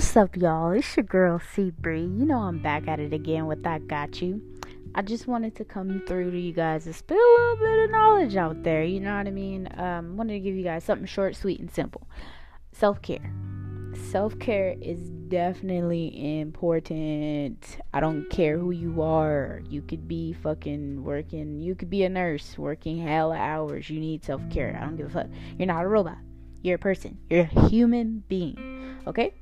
What's up, y'all? It's your girl C Bree. You know I'm back at it again with I Got You. I just wanted to come through to you guys and spill a little bit of knowledge out there. You know what I mean? Um, wanted to give you guys something short, sweet, and simple. Self care. Self care is definitely important. I don't care who you are. You could be fucking working. You could be a nurse working hella hours. You need self care. I don't give a fuck. You're not a robot. You're a person. You're a human being. Okay?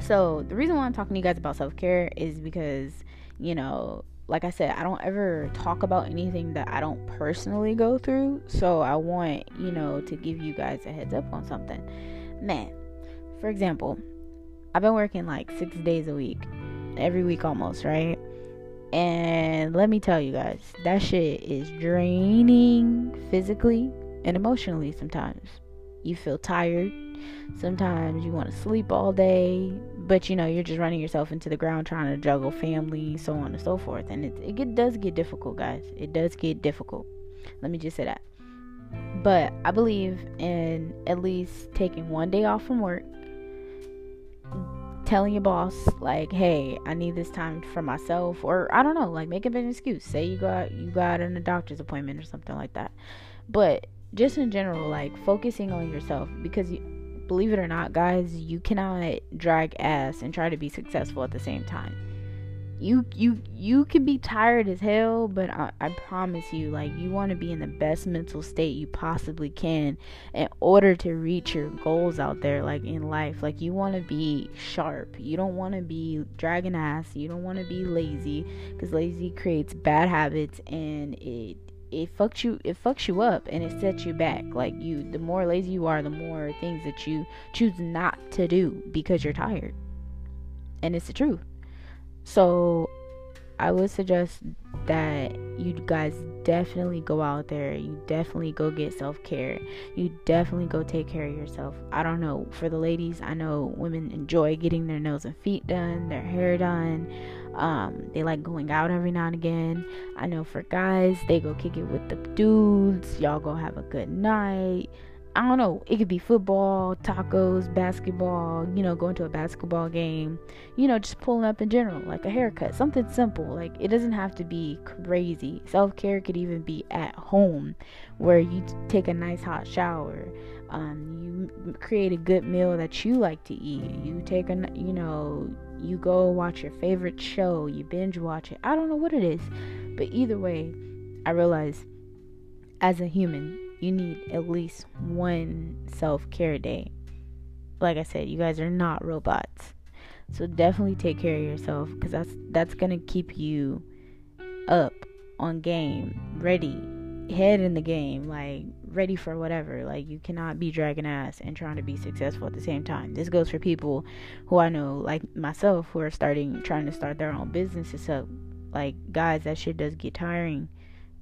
So, the reason why I'm talking to you guys about self care is because, you know, like I said, I don't ever talk about anything that I don't personally go through. So, I want, you know, to give you guys a heads up on something. Man, for example, I've been working like six days a week, every week almost, right? And let me tell you guys, that shit is draining physically and emotionally sometimes. You feel tired Sometimes you want to sleep all day, but you know, you're just running yourself into the ground trying to juggle family, so on and so forth. And it, it get, does get difficult, guys. It does get difficult. Let me just say that. But I believe in at least taking one day off from work, telling your boss, like, hey, I need this time for myself, or I don't know, like make up an excuse. Say you got you got an, a doctor's appointment or something like that. But just in general, like focusing on yourself because you believe it or not, guys, you cannot drag ass and try to be successful at the same time. You you you can be tired as hell, but I, I promise you, like you want to be in the best mental state you possibly can in order to reach your goals out there, like in life. Like you want to be sharp. You don't want to be dragging ass. You don't want to be lazy because lazy creates bad habits and it it fucks you it fucks you up and it sets you back. Like you the more lazy you are the more things that you choose not to do because you're tired. And it's the truth. So i would suggest that you guys definitely go out there. You definitely go get self-care. You definitely go take care of yourself. I don't know. For the ladies i know women enjoy getting their nails and feet done their hair done um, they like going out every now and again. I know for guys, they go kick it with the dudes. Y'all go have a good night. I don't know. It could be football, tacos, basketball, you know, going to a basketball game, you know, just pulling up in general, like a haircut, something simple. Like it doesn't have to be crazy. Self care could even be at home where you take a nice hot shower. Um, you create a good meal that you like to eat. You take a, you know, you go watch your favorite show, you binge watch it. I don't know what it is, but either way, I realize as a human, you need at least one self care day. Like I said, you guys are not robots. So definitely take care of yourself because that's that's gonna keep you up on game, ready, head in the game, like ready for whatever. Like you cannot be dragging ass and trying to be successful at the same time. This goes for people who I know, like myself, who are starting trying to start their own businesses up. Like guys, that shit does get tiring.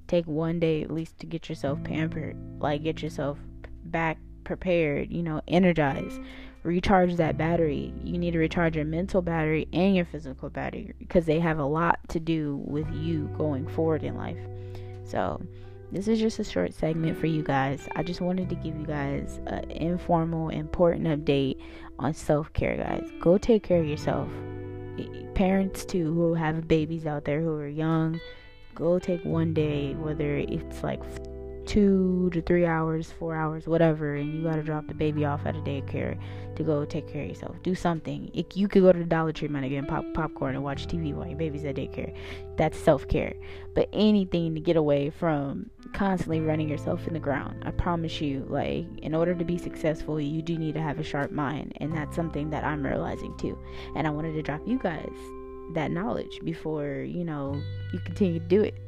Take one day at least to get yourself pampered, like get yourself back prepared, you know, energized. Recharge that battery. You need to recharge your mental battery and your physical battery because they have a lot to do with you going forward in life. So, this is just a short segment for you guys. I just wanted to give you guys an informal, important update on self care, guys. Go take care of yourself. Parents, too, who have babies out there who are young, go take one day, whether it's like two to three hours, four hours, whatever, and you gotta drop the baby off at a daycare to go take care of yourself. Do something. It, you could go to the Dollar Tree, man, again, pop popcorn and watch TV while your baby's at daycare. That's self care. But anything to get away from constantly running yourself in the ground. I promise you, like, in order to be successful, you do need to have a sharp mind, and that's something that I'm realizing too. And I wanted to drop you guys that knowledge before you know you continue to do it.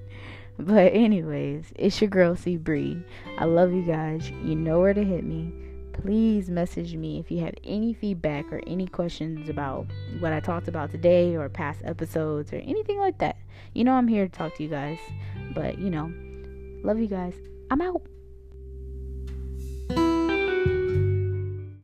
But anyways, it's your girl C Bree. I love you guys. You know where to hit me. Please message me if you have any feedback or any questions about what I talked about today or past episodes or anything like that. You know I'm here to talk to you guys. But, you know, love you guys. I'm out.